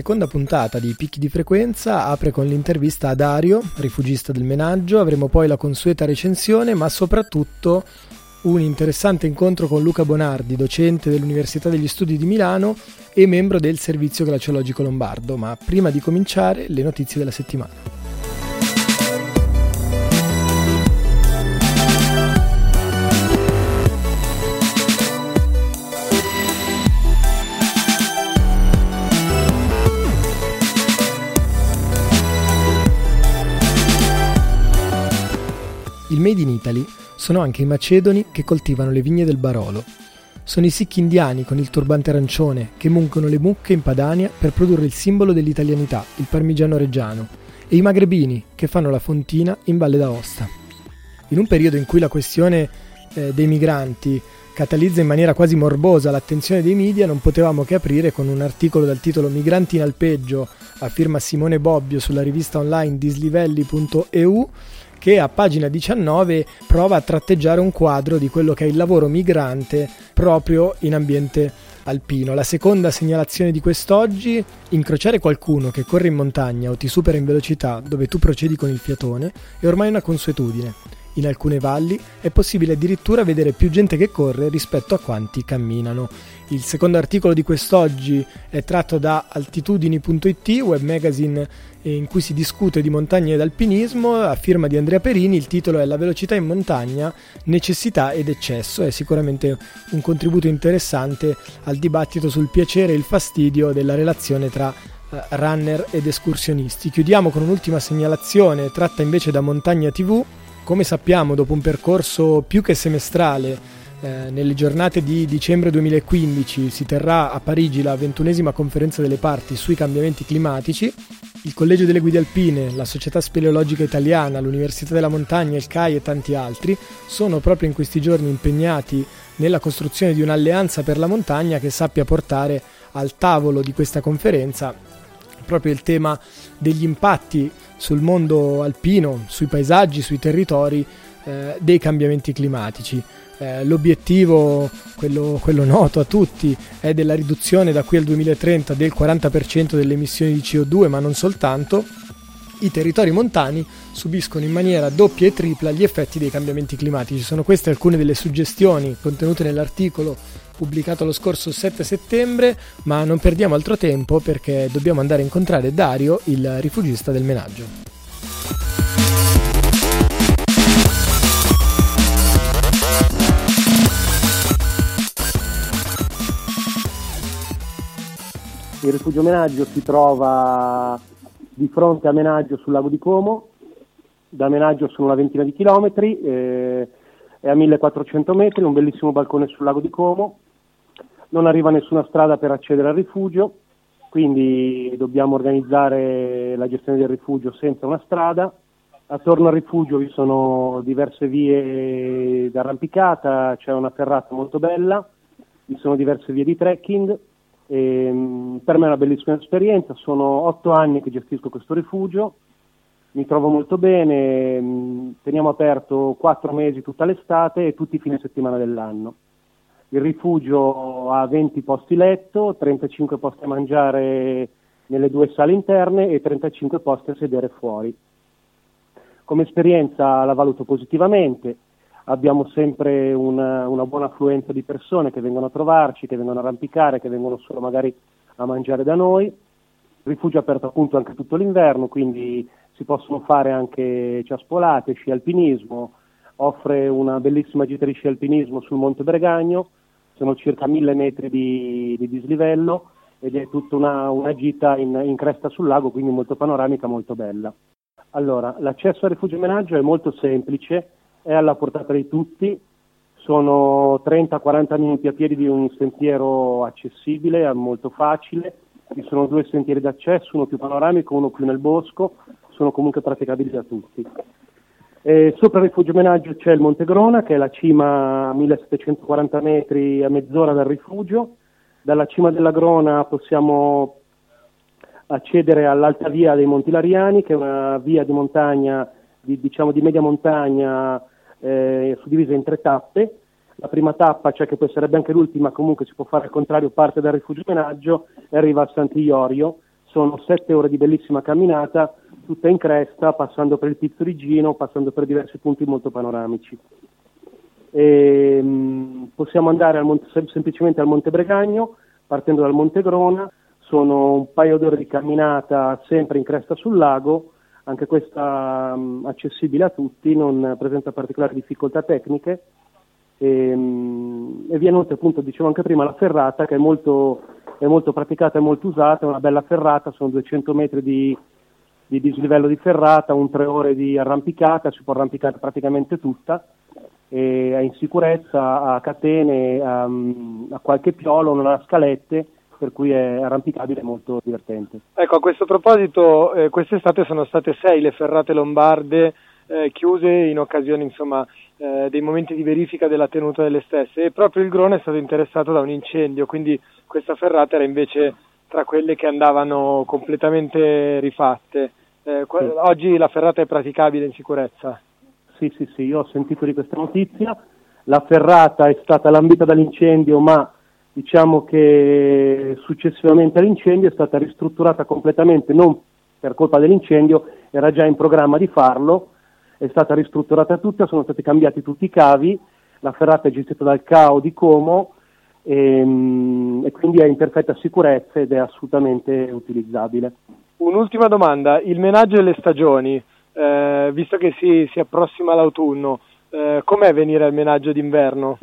Seconda puntata di Picchi di Frequenza apre con l'intervista a Dario, rifugista del menaggio, avremo poi la consueta recensione, ma soprattutto un interessante incontro con Luca Bonardi, docente dell'Università degli Studi di Milano e membro del Servizio Glaciologico Lombardo. Ma prima di cominciare, le notizie della settimana. Made in Italy sono anche i macedoni che coltivano le vigne del Barolo. Sono i sicchi indiani con il turbante arancione che muncono le mucche in Padania per produrre il simbolo dell'italianità, il parmigiano reggiano, e i magrebini che fanno la fontina in Valle d'Aosta. In un periodo in cui la questione eh, dei migranti catalizza in maniera quasi morbosa l'attenzione dei media, non potevamo che aprire con un articolo dal titolo Migranti in alpeggio a firma Simone Bobbio sulla rivista online dislivelli.eu che a pagina 19 prova a tratteggiare un quadro di quello che è il lavoro migrante proprio in ambiente alpino. La seconda segnalazione di quest'oggi, incrociare qualcuno che corre in montagna o ti supera in velocità dove tu procedi con il fiatone è ormai una consuetudine. In alcune valli è possibile addirittura vedere più gente che corre rispetto a quanti camminano. Il secondo articolo di quest'oggi è tratto da altitudini.it, web magazine in cui si discute di montagna ed alpinismo, a firma di Andrea Perini. Il titolo è La velocità in montagna, necessità ed eccesso. È sicuramente un contributo interessante al dibattito sul piacere e il fastidio della relazione tra eh, runner ed escursionisti. Chiudiamo con un'ultima segnalazione tratta invece da Montagna TV come sappiamo, dopo un percorso più che semestrale, eh, nelle giornate di dicembre 2015 si terrà a Parigi la ventunesima conferenza delle parti sui cambiamenti climatici. Il Collegio delle Guide Alpine, la Società Speleologica Italiana, l'Università della Montagna, il CAI e tanti altri sono proprio in questi giorni impegnati nella costruzione di un'alleanza per la montagna che sappia portare al tavolo di questa conferenza proprio il tema degli impatti sul mondo alpino, sui paesaggi, sui territori eh, dei cambiamenti climatici. Eh, l'obiettivo, quello, quello, noto a tutti, è della riduzione da qui al 2030 del 40% delle emissioni di CO2, ma non soltanto. I territori montani subiscono in maniera doppia e tripla gli effetti dei cambiamenti climatici. Sono queste alcune delle suggestioni contenute nell'articolo pubblicato lo scorso 7 settembre, ma non perdiamo altro tempo perché dobbiamo andare a incontrare Dario, il rifugista del menaggio. Il rifugio Menaggio si trova di fronte a Menaggio sul lago di Como, da Menaggio sono una ventina di chilometri, eh, è a 1400 metri, un bellissimo balcone sul lago di Como, non arriva nessuna strada per accedere al rifugio, quindi dobbiamo organizzare la gestione del rifugio senza una strada. Attorno al rifugio vi sono diverse vie d'arrampicata, c'è una ferrata molto bella, vi sono diverse vie di trekking. E, mm, per me è una bellissima esperienza, sono otto anni che gestisco questo rifugio, mi trovo molto bene, mm, teniamo aperto quattro mesi tutta l'estate e tutti i fine settimana dell'anno. Il rifugio ha 20 posti letto, 35 posti a mangiare nelle due sale interne e 35 posti a sedere fuori. Come esperienza la valuto positivamente, abbiamo sempre una, una, buona affluenza di persone che vengono a trovarci, che vengono a arrampicare, che vengono solo magari a mangiare da noi. Il rifugio è aperto appunto anche tutto l'inverno, quindi si possono fare anche ciaspolate, sci alpinismo, offre una bellissima gita di sci alpinismo sul Monte Bregagno sono circa mille metri di, di, dislivello ed è tutta una, una gita in, in, cresta sul lago, quindi molto panoramica, molto bella. Allora, l'accesso al rifugio menaggio è molto semplice, è alla portata di tutti, sono 30-40 minuti a piedi di un sentiero accessibile, molto facile, ci sono due sentieri d'accesso, uno più panoramico, uno più nel bosco, sono comunque praticabili da tutti. E sopra il rifugio omenaggio c'è il Monte Grona, che è la cima a 1740 metri a mezz'ora dal rifugio. Dalla cima della Grona possiamo accedere all'alta via dei Monti Lariani, che è una via di montagna, di, diciamo di media montagna, eh, suddivisa in tre tappe. La prima tappa, cioè che poi sarebbe anche l'ultima, comunque si può fare al contrario, parte dal rifugio omenaggio e arriva a Sant'Iorio. Sono sette ore di bellissima camminata, tutta in cresta, passando per il Pizzo di Gino, passando per diversi punti molto panoramici. E, mh, mm, possiamo andare al Monte, semplicemente al Monte Bregagno, partendo dal Monte Grona, sono un paio d'ore di camminata sempre in cresta sul lago, anche questa mh, accessibile a tutti, non presenta particolari difficoltà tecniche. E, mh, e vi inoltre appunto, dicevo anche prima, la ferrata che è molto, è molto praticata e molto usata, è una bella ferrata, sono 200 metri di, di dislivello di ferrata, un tre ore di arrampicata, si può arrampicare praticamente tutta, e è in sicurezza, ha catene, ha, ha qualche piolo, non ha scalette, per cui è arrampicabile e molto divertente. Ecco, a questo proposito, eh, quest'estate sono state sei le ferrate lombarde eh, chiuse in occasione insomma, eh, dei momenti di verifica della tenuta delle stesse e proprio il Grone è stato interessato da un incendio, quindi questa ferrata era invece tra quelle che andavano completamente rifatte. Eh, sì. Oggi la ferrata è praticabile in sicurezza? Sì, sì, sì, io ho sentito di questa notizia. La ferrata è stata lambita dall'incendio, ma diciamo che successivamente all'incendio è stata ristrutturata completamente, non per colpa dell'incendio, era già in programma di farlo, è stata ristrutturata tutta, sono stati cambiati tutti i cavi, la ferrata è gestita dal CAO di Como e, ehm, e quindi è in perfetta sicurezza ed è assolutamente utilizzabile. Un'ultima domanda, il menaggio e le stagioni, eh, visto che si, si approssima l'autunno, eh, com'è venire al menaggio d'inverno?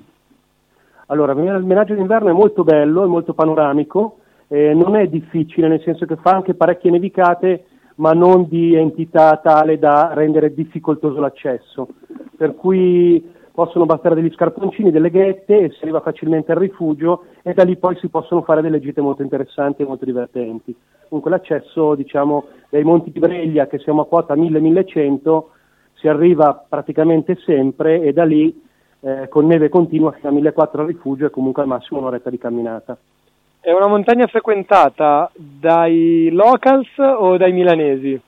Allora, il menaggio d'inverno è molto bello, è molto panoramico, eh, non è difficile, nel senso che fa anche parecchie nevicate, ma non di entità tale da rendere difficoltoso l'accesso. Per cui possono bastare degli scarponcini, delle ghette e si arriva facilmente al rifugio e da lì poi si possono fare delle gite molto interessanti e molto divertenti. Comunque l'accesso, diciamo, dai Monti di Breglia, che siamo a quota 1000-1100, si arriva praticamente sempre e da lì eh, con neve continua fino a 1400 al rifugio e comunque al massimo un'oretta di camminata. È una montagna frequentata dai locals o dai milanesi?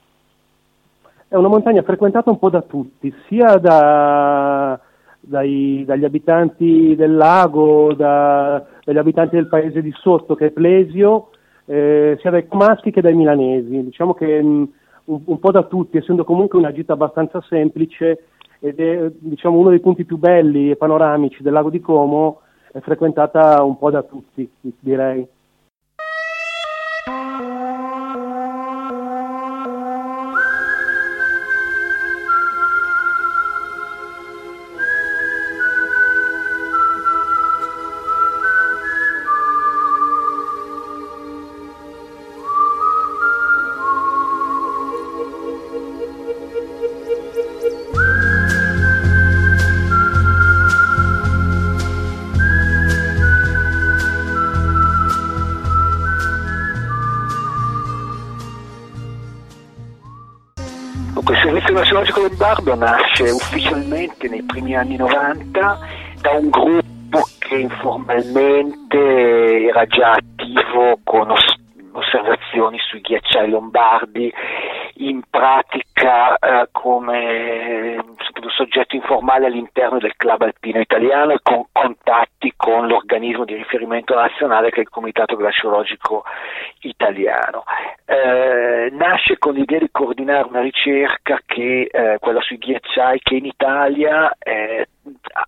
È una montagna frequentata un po' da tutti, sia da, dai, dagli abitanti del lago, da, dagli abitanti del paese di sotto che è Plesio, eh, sia dai comaschi che dai milanesi. Diciamo che mh, mm, un, un, po' da tutti, essendo comunque una gita abbastanza semplice ed è diciamo, uno dei punti più belli e panoramici del lago di Como, è frequentata un po' da tutti, direi. Lombardo nasce ufficialmente nei primi anni 90 da un gruppo che informalmente era già attivo con osservazioni sui ghiacciai lombardi, in pratica eh, come soggetto informale all'interno del club alpino italiano e con contatti con l'organismo di riferimento nazionale che è il Comitato Glaciologico Italiano. Eh, nasce con l'idea di coordinare una ricerca che, eh, quella sui ghiacciai, che in Italia eh,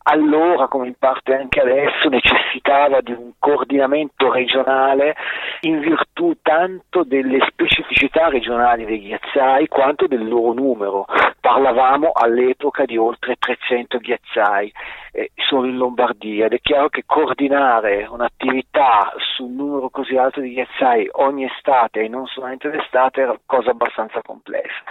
allora, come in parte anche adesso, necessitava di un coordinamento regionale in virtù tanto delle specificità regionali dei ghiacciai quanto del loro numero. Parlavamo all'epoca di oltre 300 ghiacciai eh, solo in Lombardia ed è chiaro che coordinare un'attività su un numero così alto di ghiacciai ogni estate e non solamente d'estate era cosa abbastanza complessa.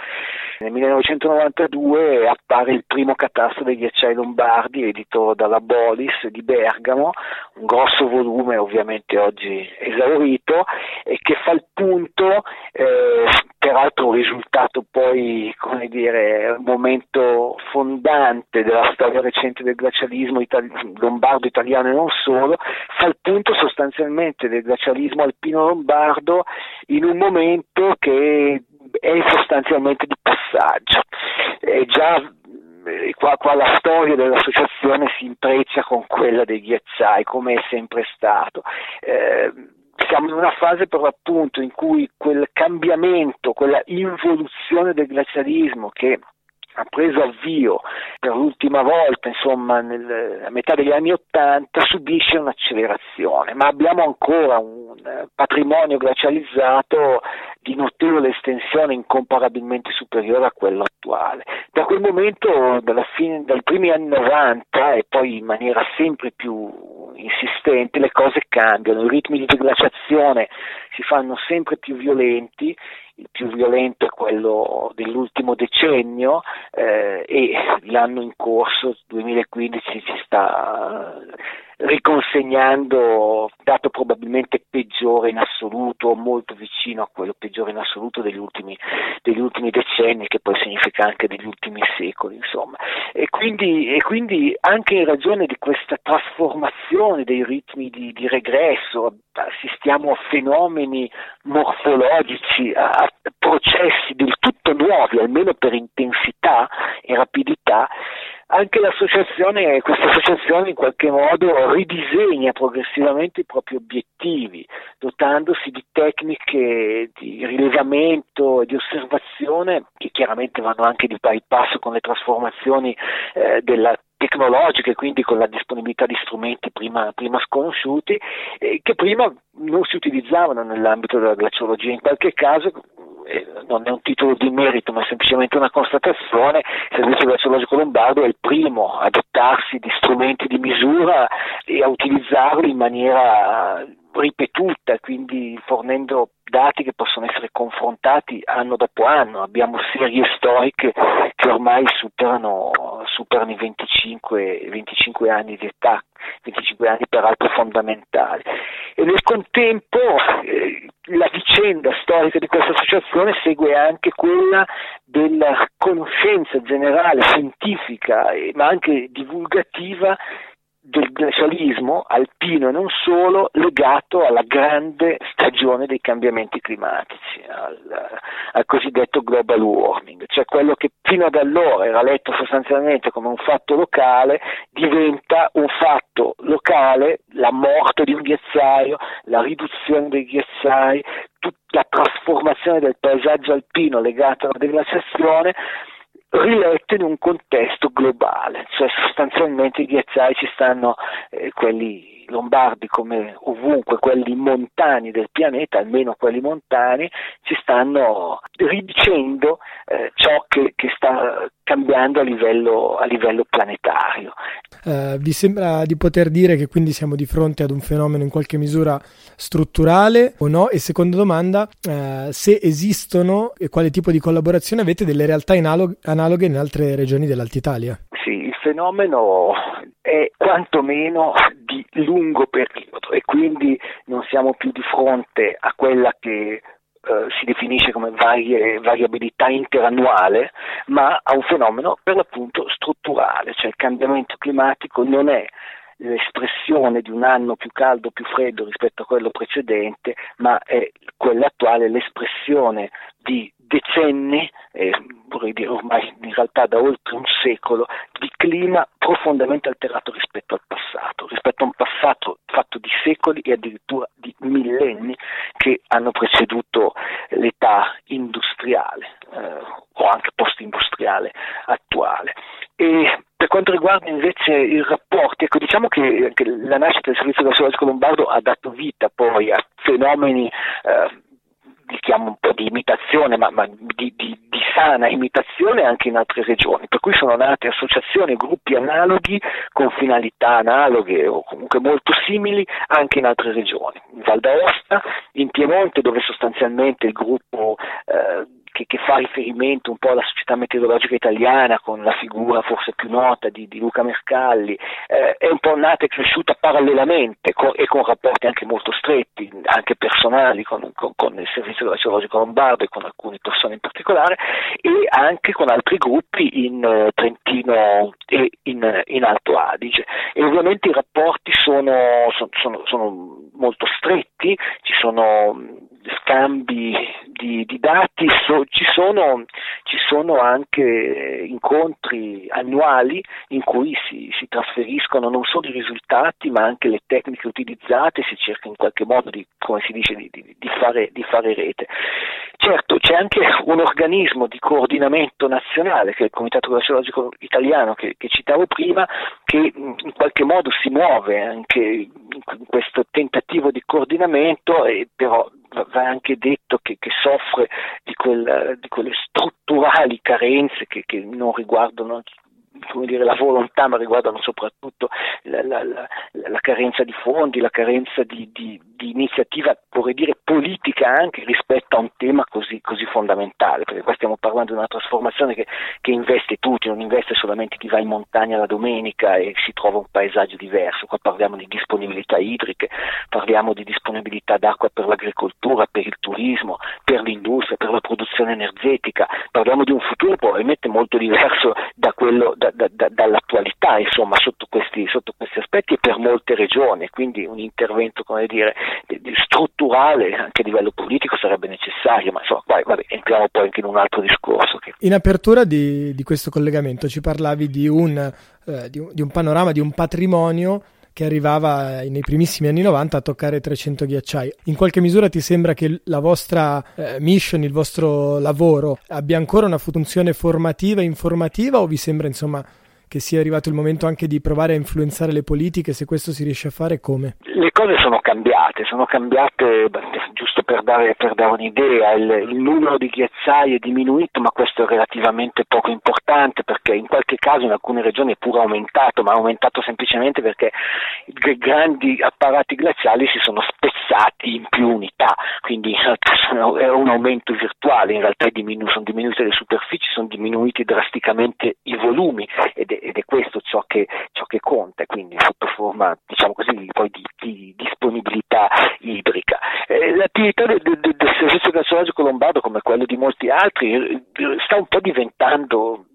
Nel 1992 appare il primo catasto dei ghiacciai lombardi, edito dalla Bolis di Bergamo, un grosso volume ovviamente oggi esaurito, e che fa il punto, eh, peraltro risultato poi, come dire, un momento fondante della storia recente del glacialismo itali- lombardo, italiano e non solo, fa il punto sostanzialmente del glacialismo alpino lombardo in un momento che è sostanzialmente di passaggio. È già eh, qua, qua, la storia dell'associazione si intreccia con quella dei ghiacciai, come è sempre stato. Eh, siamo in una fase per l'appunto in cui quel cambiamento, quella involuzione del glacialismo che ha preso avvio per l'ultima volta, insomma, nel, a metà degli anni Ottanta, subisce un'accelerazione, ma abbiamo ancora un eh, patrimonio glacializzato di notevole estensione incomparabilmente superiore a quello attuale. Da quel momento, fine, dai primi anni 90 e poi in maniera sempre più insistente, le cose cambiano, i ritmi di deglaciazione si fanno sempre più violenti, il più violento è quello dell'ultimo decennio eh, e l'anno in corso, 2015, ci sta riconsegnando dato probabilmente peggiore in assoluto, molto vicino a quello peggiore in assoluto degli ultimi, degli ultimi decenni, che poi significa anche degli ultimi secoli, insomma. E quindi, e quindi anche in ragione di questa trasformazione dei ritmi di, di regresso, assistiamo a fenomeni morfologici, a, a processi del tutto nuovi, almeno per intensità e rapidità, anche l'associazione, questa associazione in qualche modo ridisegna progressivamente i propri obiettivi, dotandosi di tecniche di rilevamento e di osservazione che chiaramente vanno anche di pari passo con le trasformazioni eh, della tecnologiche, quindi con la disponibilità di strumenti prima, prima sconosciuti, eh, che prima non si utilizzavano nell'ambito della glaciologia. In qualche caso non è un titolo di merito, ma semplicemente una constatazione, il Servizio Glaciologico Lombardo è il primo a dotarsi di strumenti di misura e a utilizzarli in maniera ripetuta, quindi fornendo dati che possono essere confrontati anno dopo anno. Abbiamo serie storiche che ormai superano, superano i 25, 25 anni di età, 25 anni peraltro fondamentali. E nel contempo eh, vicenda storica di questa associazione segue anche quella della conoscenza generale, scientifica, ma anche divulgativa del glacialismo alpino e non solo legato alla grande stagione dei cambiamenti climatici, al, al, cosiddetto global warming, cioè quello che fino ad allora era letto sostanzialmente come un fatto locale diventa un fatto locale, la morte di un ghiacciaio, la riduzione dei ghiacciai, tutta la trasformazione del paesaggio alpino legato alla deglaciazione riletto in un contesto globale, cioè sostanzialmente i ghiacciai ci stanno, eh, quelli lombardi come ovunque, quelli montani del pianeta, almeno quelli montani, ci stanno ridicendo eh, ciò che, che, sta cambiando a livello, a livello planetario. Uh, vi sembra di poter dire che quindi siamo di fronte ad un fenomeno in qualche misura strutturale o no? E seconda domanda, uh, se esistono e quale tipo di collaborazione avete delle realtà analog- analoghe in altre regioni dell'Altitalia? Sì, il fenomeno è quantomeno di lungo periodo e quindi non siamo più di fronte a quella che Uh, si definisce come varie, variabilità interannuale, ma a un fenomeno per l'appunto strutturale, cioè il cambiamento climatico non è l'espressione di un anno più caldo o più freddo rispetto a quello precedente, ma è quella attuale l'espressione di decenni, eh, vorrei dire ormai in realtà da oltre un secolo, di clima profondamente alterato rispetto al passato, rispetto a un passato fatto di secoli e addirittura di millenni che hanno preceduto l'età industriale eh, o anche post-industriale attuale. E per quanto riguarda invece i rapporti, ecco, diciamo che, che la nascita del servizio gasologico lombardo ha dato vita poi a fenomeni eh, diciamo un po' di imitazione, ma, ma di, di, di, sana imitazione anche in altre regioni, per cui sono nate associazioni, gruppi analoghi con finalità analoghe o comunque molto simili anche in altre regioni, in Val d'Aosta, in Piemonte dove sostanzialmente il gruppo eh, che, che, fa riferimento un po' alla società meteorologica italiana con la figura forse più nota di, di Luca Mercalli, eh, è un po' nata e cresciuta parallelamente con, e con rapporti anche molto stretti, anche personali con, con, con il servizio meteorologico lombardo e con alcune persone in particolare e anche con altri gruppi in uh, Trentino e in, in, Alto Adige. E ovviamente i rapporti sono, sono, sono molto stretti, ci sono scambi di, di dati, so, ci, sono, ci, sono, anche incontri annuali in cui si, si, trasferiscono non solo i risultati ma anche le tecniche utilizzate, si cerca in qualche modo di, come si dice, di, di, fare, fare rete. Certo, c'è anche un organismo di coordinamento nazionale, che è il Comitato Glaciologico Italiano, che, che, citavo prima, che in qualche modo si muove anche in questo tentativo di coordinamento, e però va anche detto che, che soffre di, quel, di, quelle strutturali carenze che, che non riguardano dire, la volontà, ma riguardano soprattutto la, la, la, la carenza di fondi, la carenza di, di, di, iniziativa, vorrei dire politica anche rispetto a un tema così, così fondamentale, perché qua stiamo parlando di una trasformazione che, che, investe tutti, non investe solamente chi va in montagna la domenica e si trova un paesaggio diverso, qua parliamo di disponibilità idriche, parliamo di disponibilità d'acqua per l'agricoltura, per il turismo, per l'industria, per la produzione energetica, parliamo di un futuro probabilmente molto diverso da quello da, da, da, dall'attualità insomma, sotto, questi, sotto, questi, aspetti e per molte regioni, quindi un intervento dire, strutturale anche a livello politico sarebbe necessario, ma insomma qua vabbè, entriamo poi anche in un altro discorso. Che... In apertura di, di, questo collegamento ci parlavi di un, eh, di, un, di un panorama, di un patrimonio che arrivava nei primissimi anni 90 a toccare 300 ghiacciai. In qualche misura ti sembra che la vostra eh, mission, il vostro lavoro abbia ancora una funzione formativa, informativa o vi sembra insomma che sia arrivato il momento anche di provare a influenzare le politiche, se questo si riesce a fare come? Le cose sono cambiate, sono cambiate giusto per dare, per dare un'idea, il, il, numero di ghiacciai è diminuito ma questo è relativamente poco importante perché in qualche caso in alcune regioni è pure aumentato, ma è aumentato semplicemente perché i grandi apparati glaciali si sono spezzati in più unità, quindi in realtà è un aumento virtuale, in realtà diminu- sono diminuite le superfici, sono diminuiti drasticamente i volumi ed è, ed è questo ciò che, ciò che, conta, quindi sotto forma diciamo così, di, di disponibilità idrica. Eh, l'attività del, del, del servizio glaciologico lombardo, come quello di molti altri, eh, sta un po' diventando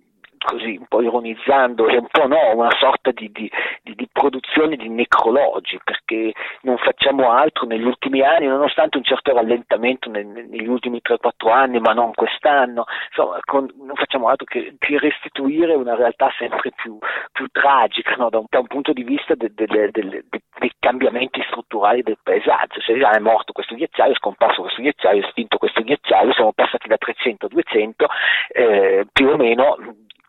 così un po' ironizzando, è un po' no, una sorta di, di, di, di, produzione di necrologi, perché non facciamo altro negli ultimi anni, nonostante un certo rallentamento nel, negli ultimi 3-4 anni, ma non quest'anno, insomma, con, non facciamo altro che, che, restituire una realtà sempre più, più tragica no? da, un, da, un, punto di vista de, de, de, dei cambiamenti strutturali del paesaggio. Se già è morto questo ghiacciaio, è scomparso questo ghiacciaio, è estinto questo ghiacciaio, siamo passati da 300 a 200, eh, più o meno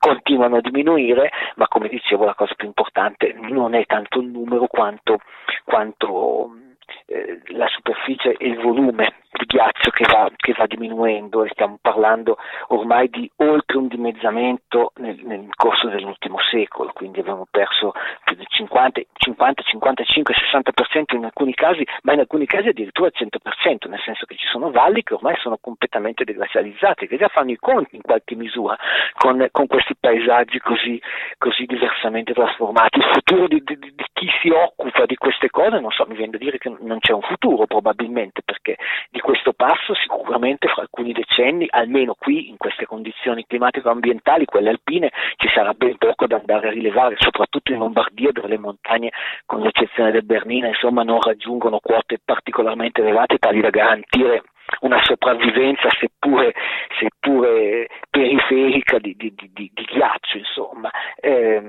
continuano a diminuire, ma come dicevo la cosa più importante non è tanto il numero quanto, quanto eh, la superficie e il volume di ghiaccio che va, che va, diminuendo e stiamo parlando ormai di oltre un dimezzamento nel, nel corso dell'ultimo secolo, quindi abbiamo perso più del 50, 50, 55, 60% in alcuni casi, ma in alcuni casi addirittura il 100%, nel senso che ci sono valli che ormai sono completamente deglacializzate, che già fanno i conti in qualche misura con, con questi paesaggi così, così, diversamente trasformati. Il futuro di, di, di chi si occupa di queste cose, non so, mi viene da dire che non c'è un futuro probabilmente, perché di questo passo sicuramente fra alcuni decenni, almeno qui in queste condizioni climatico-ambientali, quelle alpine, ci sarà ben poco da andare a rilevare, soprattutto in Lombardia dove le montagne, con l'eccezione del Bernina, insomma, non raggiungono quote particolarmente elevate tali da garantire una sopravvivenza seppure, seppure periferica di, di, di, di, ghiaccio, insomma, eh,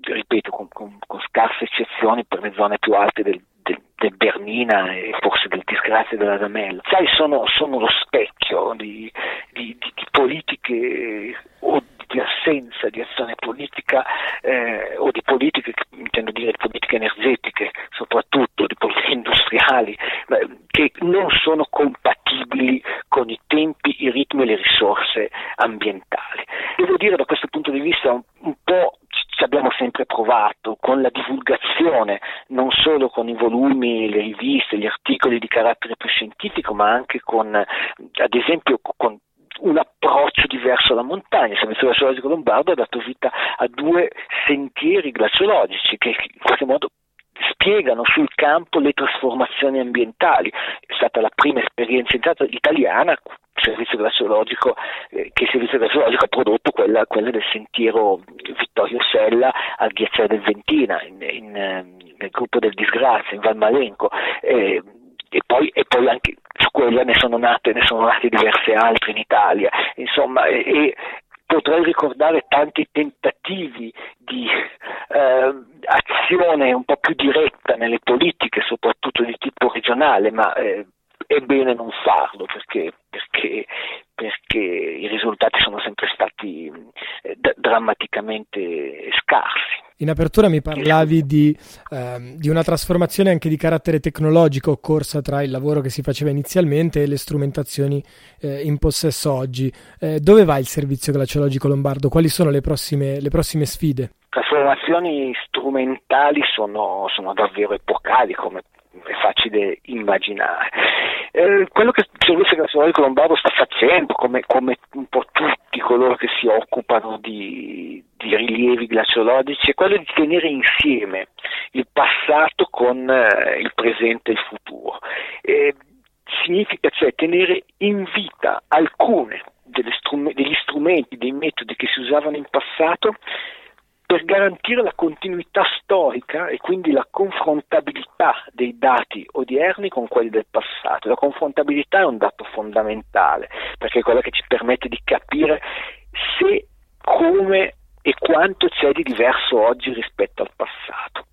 ripeto, con, con, con, scarse eccezioni per le zone più alte del, del, del Bernina e forse del disgrazia della Damella. Sai, sono, sono lo specchio di, di, di, di politiche o di assenza di azione politica eh, o di politiche, intendo dire di politiche energetiche, soprattutto di politiche industriali, che non sono compatibili con i tempi, i ritmi e le risorse ambientali. Devo dire da questo punto di vista un, un po' ci abbiamo sempre provato con la divulgazione, non solo con i volumi, le riviste, gli articoli di carattere più scientifico, ma anche con, ad esempio, con un approccio diverso alla montagna. Il Servizio glaciologico lombardo ha dato vita a due sentieri glaciologici che in qualche modo spiegano sul campo le trasformazioni ambientali. È stata la prima esperienza italiana servizio glaciologico, eh, che il servizio glaciologico ha prodotto quella, quella, del sentiero Vittorio Sella al ghiacciaio del Ventina, in, in, ehm, nel gruppo del Disgrazia, in Valmalenco. Eh, e poi, e poi, anche su quella ne sono nate, ne sono nate diverse altre in Italia. Insomma, e potrei ricordare tanti tentativi di eh, azione un po' più diretta nelle politiche, soprattutto di tipo regionale, ma eh, è bene non farlo perché, perché, perché i risultati sono sempre stati eh, d- drammaticamente scarsi. In apertura mi parlavi di, eh, di, una trasformazione anche di carattere tecnologico occorsa tra il lavoro che si faceva inizialmente e le strumentazioni eh, in possesso oggi. Eh, dove va il servizio glaciologico lombardo? Quali sono le prossime, le prossime sfide? Trasformazioni strumentali sono, sono davvero epocali, come è facile immaginare. Eh, quello che il Servizio Nazionale Colombardo sta facendo, come, come, un po' tutti coloro che si occupano di, di, rilievi glaciologici, è quello di tenere insieme il passato con eh, il presente e il futuro. Eh, significa cioè tenere in vita alcune degli strumenti, dei metodi che si usavano in passato per garantire la continuità storica e quindi la confrontabilità dei dati odierni con quelli del passato. La confrontabilità è un dato fondamentale perché è quella che ci permette di capire se, come e quanto c'è di diverso oggi rispetto al passato.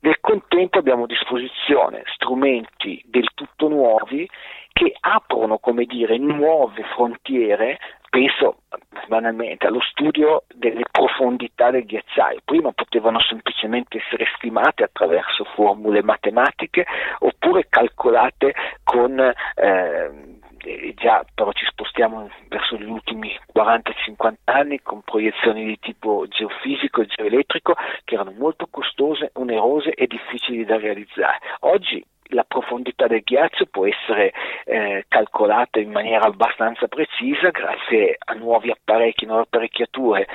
Nel contempo abbiamo a disposizione strumenti del tutto nuovi che aprono, come dire, nuove frontiere penso banalmente allo studio delle profondità del ghiacciaio. Prima potevano semplicemente essere stimate attraverso formule matematiche oppure calcolate con eh, già però ci spostiamo verso gli ultimi 40-50 anni con proiezioni di tipo geofisico e geoelettrico che erano molto costose, onerose e difficili da realizzare. Oggi la profondità del ghiaccio può essere eh, calcolata in maniera abbastanza precisa grazie a nuovi apparecchi, nuove apparecchiature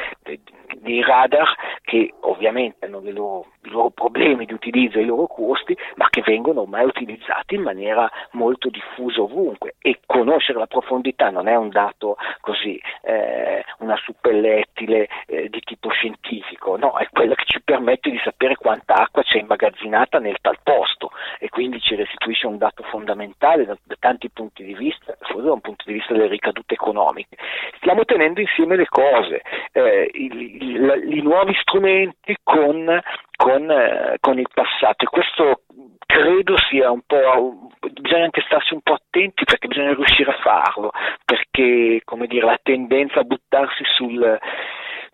dei radar che ovviamente hanno loro, i loro problemi di utilizzo e i loro costi, ma che vengono ormai utilizzati in maniera molto diffusa ovunque. E conoscere la profondità non è un dato così, eh, una suppellettile eh, di tipo scientifico, no, è quella che ci permette di sapere quanta acqua c'è immagazzinata nel tal posto. E quindi ci restituisce un dato fondamentale da, da tanti punti di vista, soprattutto da un punto di vista delle ricadute economiche. Stiamo tenendo insieme le cose, eh, il, il, i nuovi strumenti con, con, eh, con il passato e questo credo sia un po' bisogna anche starsi un po' attenti perché bisogna riuscire a farlo perché come dire la tendenza a buttarsi sul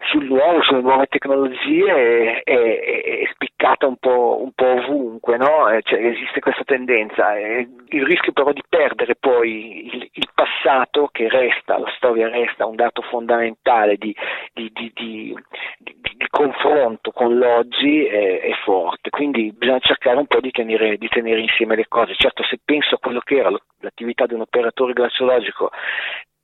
sul nuovo, sulle nuove tecnologie è, è, è spiccata un po', un po ovunque, no? Eh, cioè, esiste questa tendenza. Il rischio però di perdere poi il, il, passato che resta, la storia resta un dato fondamentale di, di, di, di confronto con l'oggi è, è, forte, quindi bisogna cercare un po' di tenere, tenere insieme le cose. Certo se penso a quello che era l'attività di un operatore glaciologico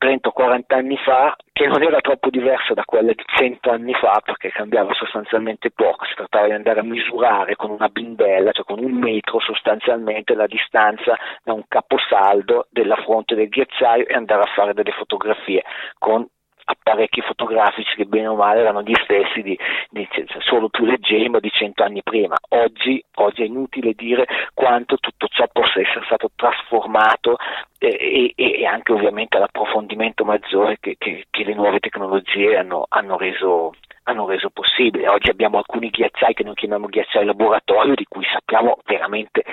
30 o 40 anni fa, che non era troppo diversa da quella di 100 anni fa, perché cambiava sostanzialmente poco, si trattava di andare a misurare con una bimbella, cioè con un metro sostanzialmente la distanza da un caposaldo della fronte del ghiacciaio e andare a fare delle fotografie con apparecchi fotografici che bene o male erano gli stessi di, di cioè, solo più leggeri ma di cento anni prima. Oggi, oggi, è inutile dire quanto tutto ciò possa essere stato trasformato eh, e, e, anche ovviamente l'approfondimento maggiore che, che, che le nuove tecnologie hanno, hanno reso hanno reso possibile. Oggi abbiamo alcuni ghiacciai che noi chiamiamo ghiacciai laboratorio di cui sappiamo veramente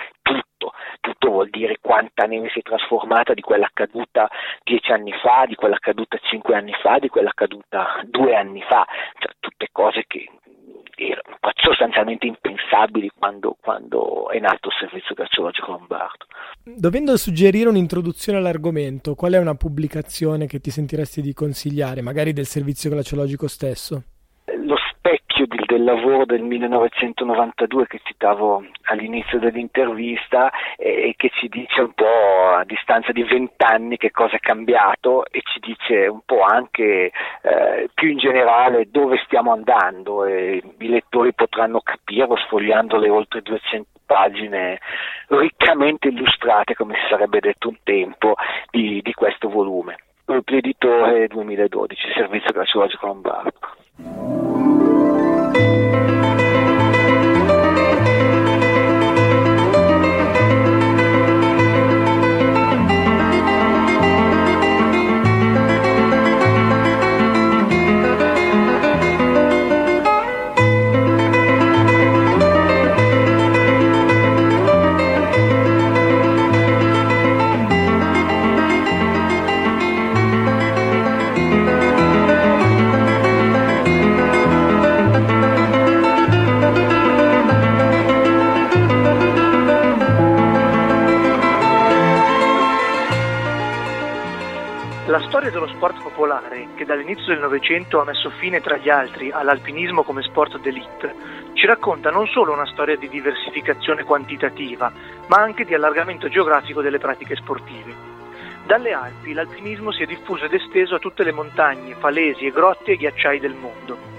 neve si è trasformata di quella accaduta dieci anni fa, di quella accaduta cinque anni fa, di quella accaduta due anni fa, cioè tutte cose che erano sostanzialmente impensabili quando, quando è nato il servizio glaciologico lombardo. Dovendo suggerire un'introduzione all'argomento, qual è una pubblicazione che ti sentiresti di consigliare, magari del servizio glaciologico stesso? Del lavoro del 1992 che citavo all'inizio dell'intervista e, e che ci dice un po' a distanza di vent'anni che cosa è cambiato e ci dice un po' anche eh, più in generale dove stiamo andando e i lettori potranno capirlo sfogliando le oltre 200 pagine riccamente illustrate, come si sarebbe detto un tempo, di, di questo volume. Gruppo Editore 2012, Servizio Graziologico Lombardo. Popolare, che dall'inizio del Novecento ha messo fine tra gli altri all'alpinismo come sport d'élite, ci racconta non solo una storia di diversificazione quantitativa, ma anche di allargamento geografico delle pratiche sportive. Dalle Alpi l'alpinismo si è diffuso ed esteso a tutte le montagne, falesi e grotte e ghiacciai del mondo.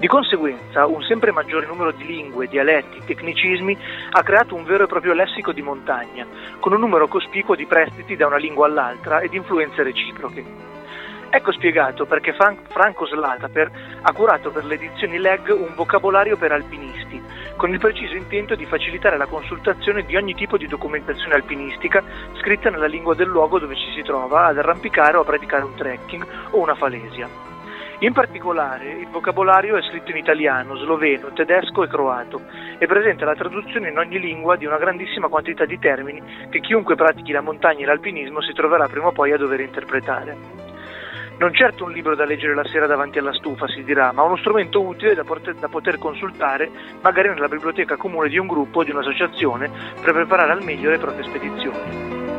Di conseguenza, un sempre maggiore numero di lingue, dialetti, tecnicismi ha creato un vero e proprio lessico di montagna, con un numero cospicuo di prestiti da una lingua all'altra e di influenze reciproche. Ecco spiegato perché Franco Slataper ha curato per le edizioni LEG un vocabolario per alpinisti, con il preciso intento di facilitare la consultazione di ogni tipo di documentazione alpinistica scritta nella lingua del luogo dove ci si trova ad arrampicare o a praticare un trekking o una falesia. In particolare, il vocabolario è scritto in italiano, sloveno, tedesco e croato e presenta la traduzione in ogni lingua di una grandissima quantità di termini che chiunque pratichi la montagna e l'alpinismo si troverà prima o poi a dover interpretare. Non certo un libro da leggere la sera davanti alla stufa, si dirà, ma uno strumento utile da poter, da poter consultare magari nella biblioteca comune di un gruppo o di un'associazione per preparare al meglio le proprie spedizioni.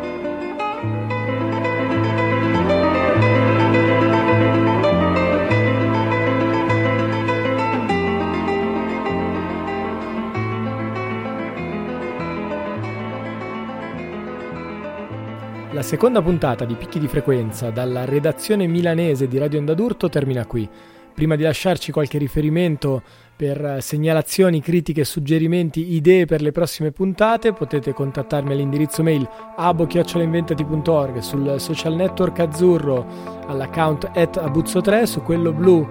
La seconda puntata di Picchi di Frequenza dalla redazione milanese di Radio Onda d'Urto termina qui. Prima di lasciarci qualche riferimento per segnalazioni, critiche, suggerimenti, idee per le prossime puntate, potete contattarmi all'indirizzo mail abo-inventati.org, sul social network azzurro all'account at abuzzo3, su quello blu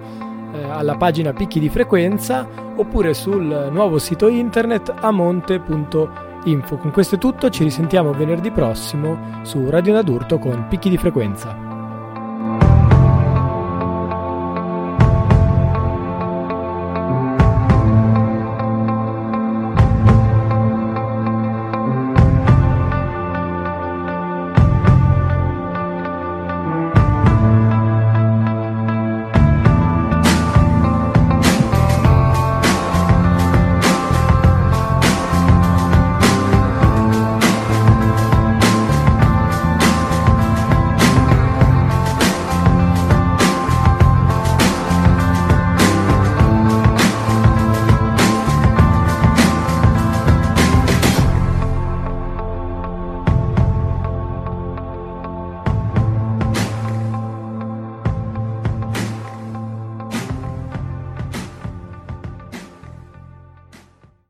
eh, alla pagina Picchi di Frequenza oppure sul nuovo sito internet amonte.org Info. Con questo è tutto, ci risentiamo venerdì prossimo su Radio Nadurto con Picchi di Frequenza.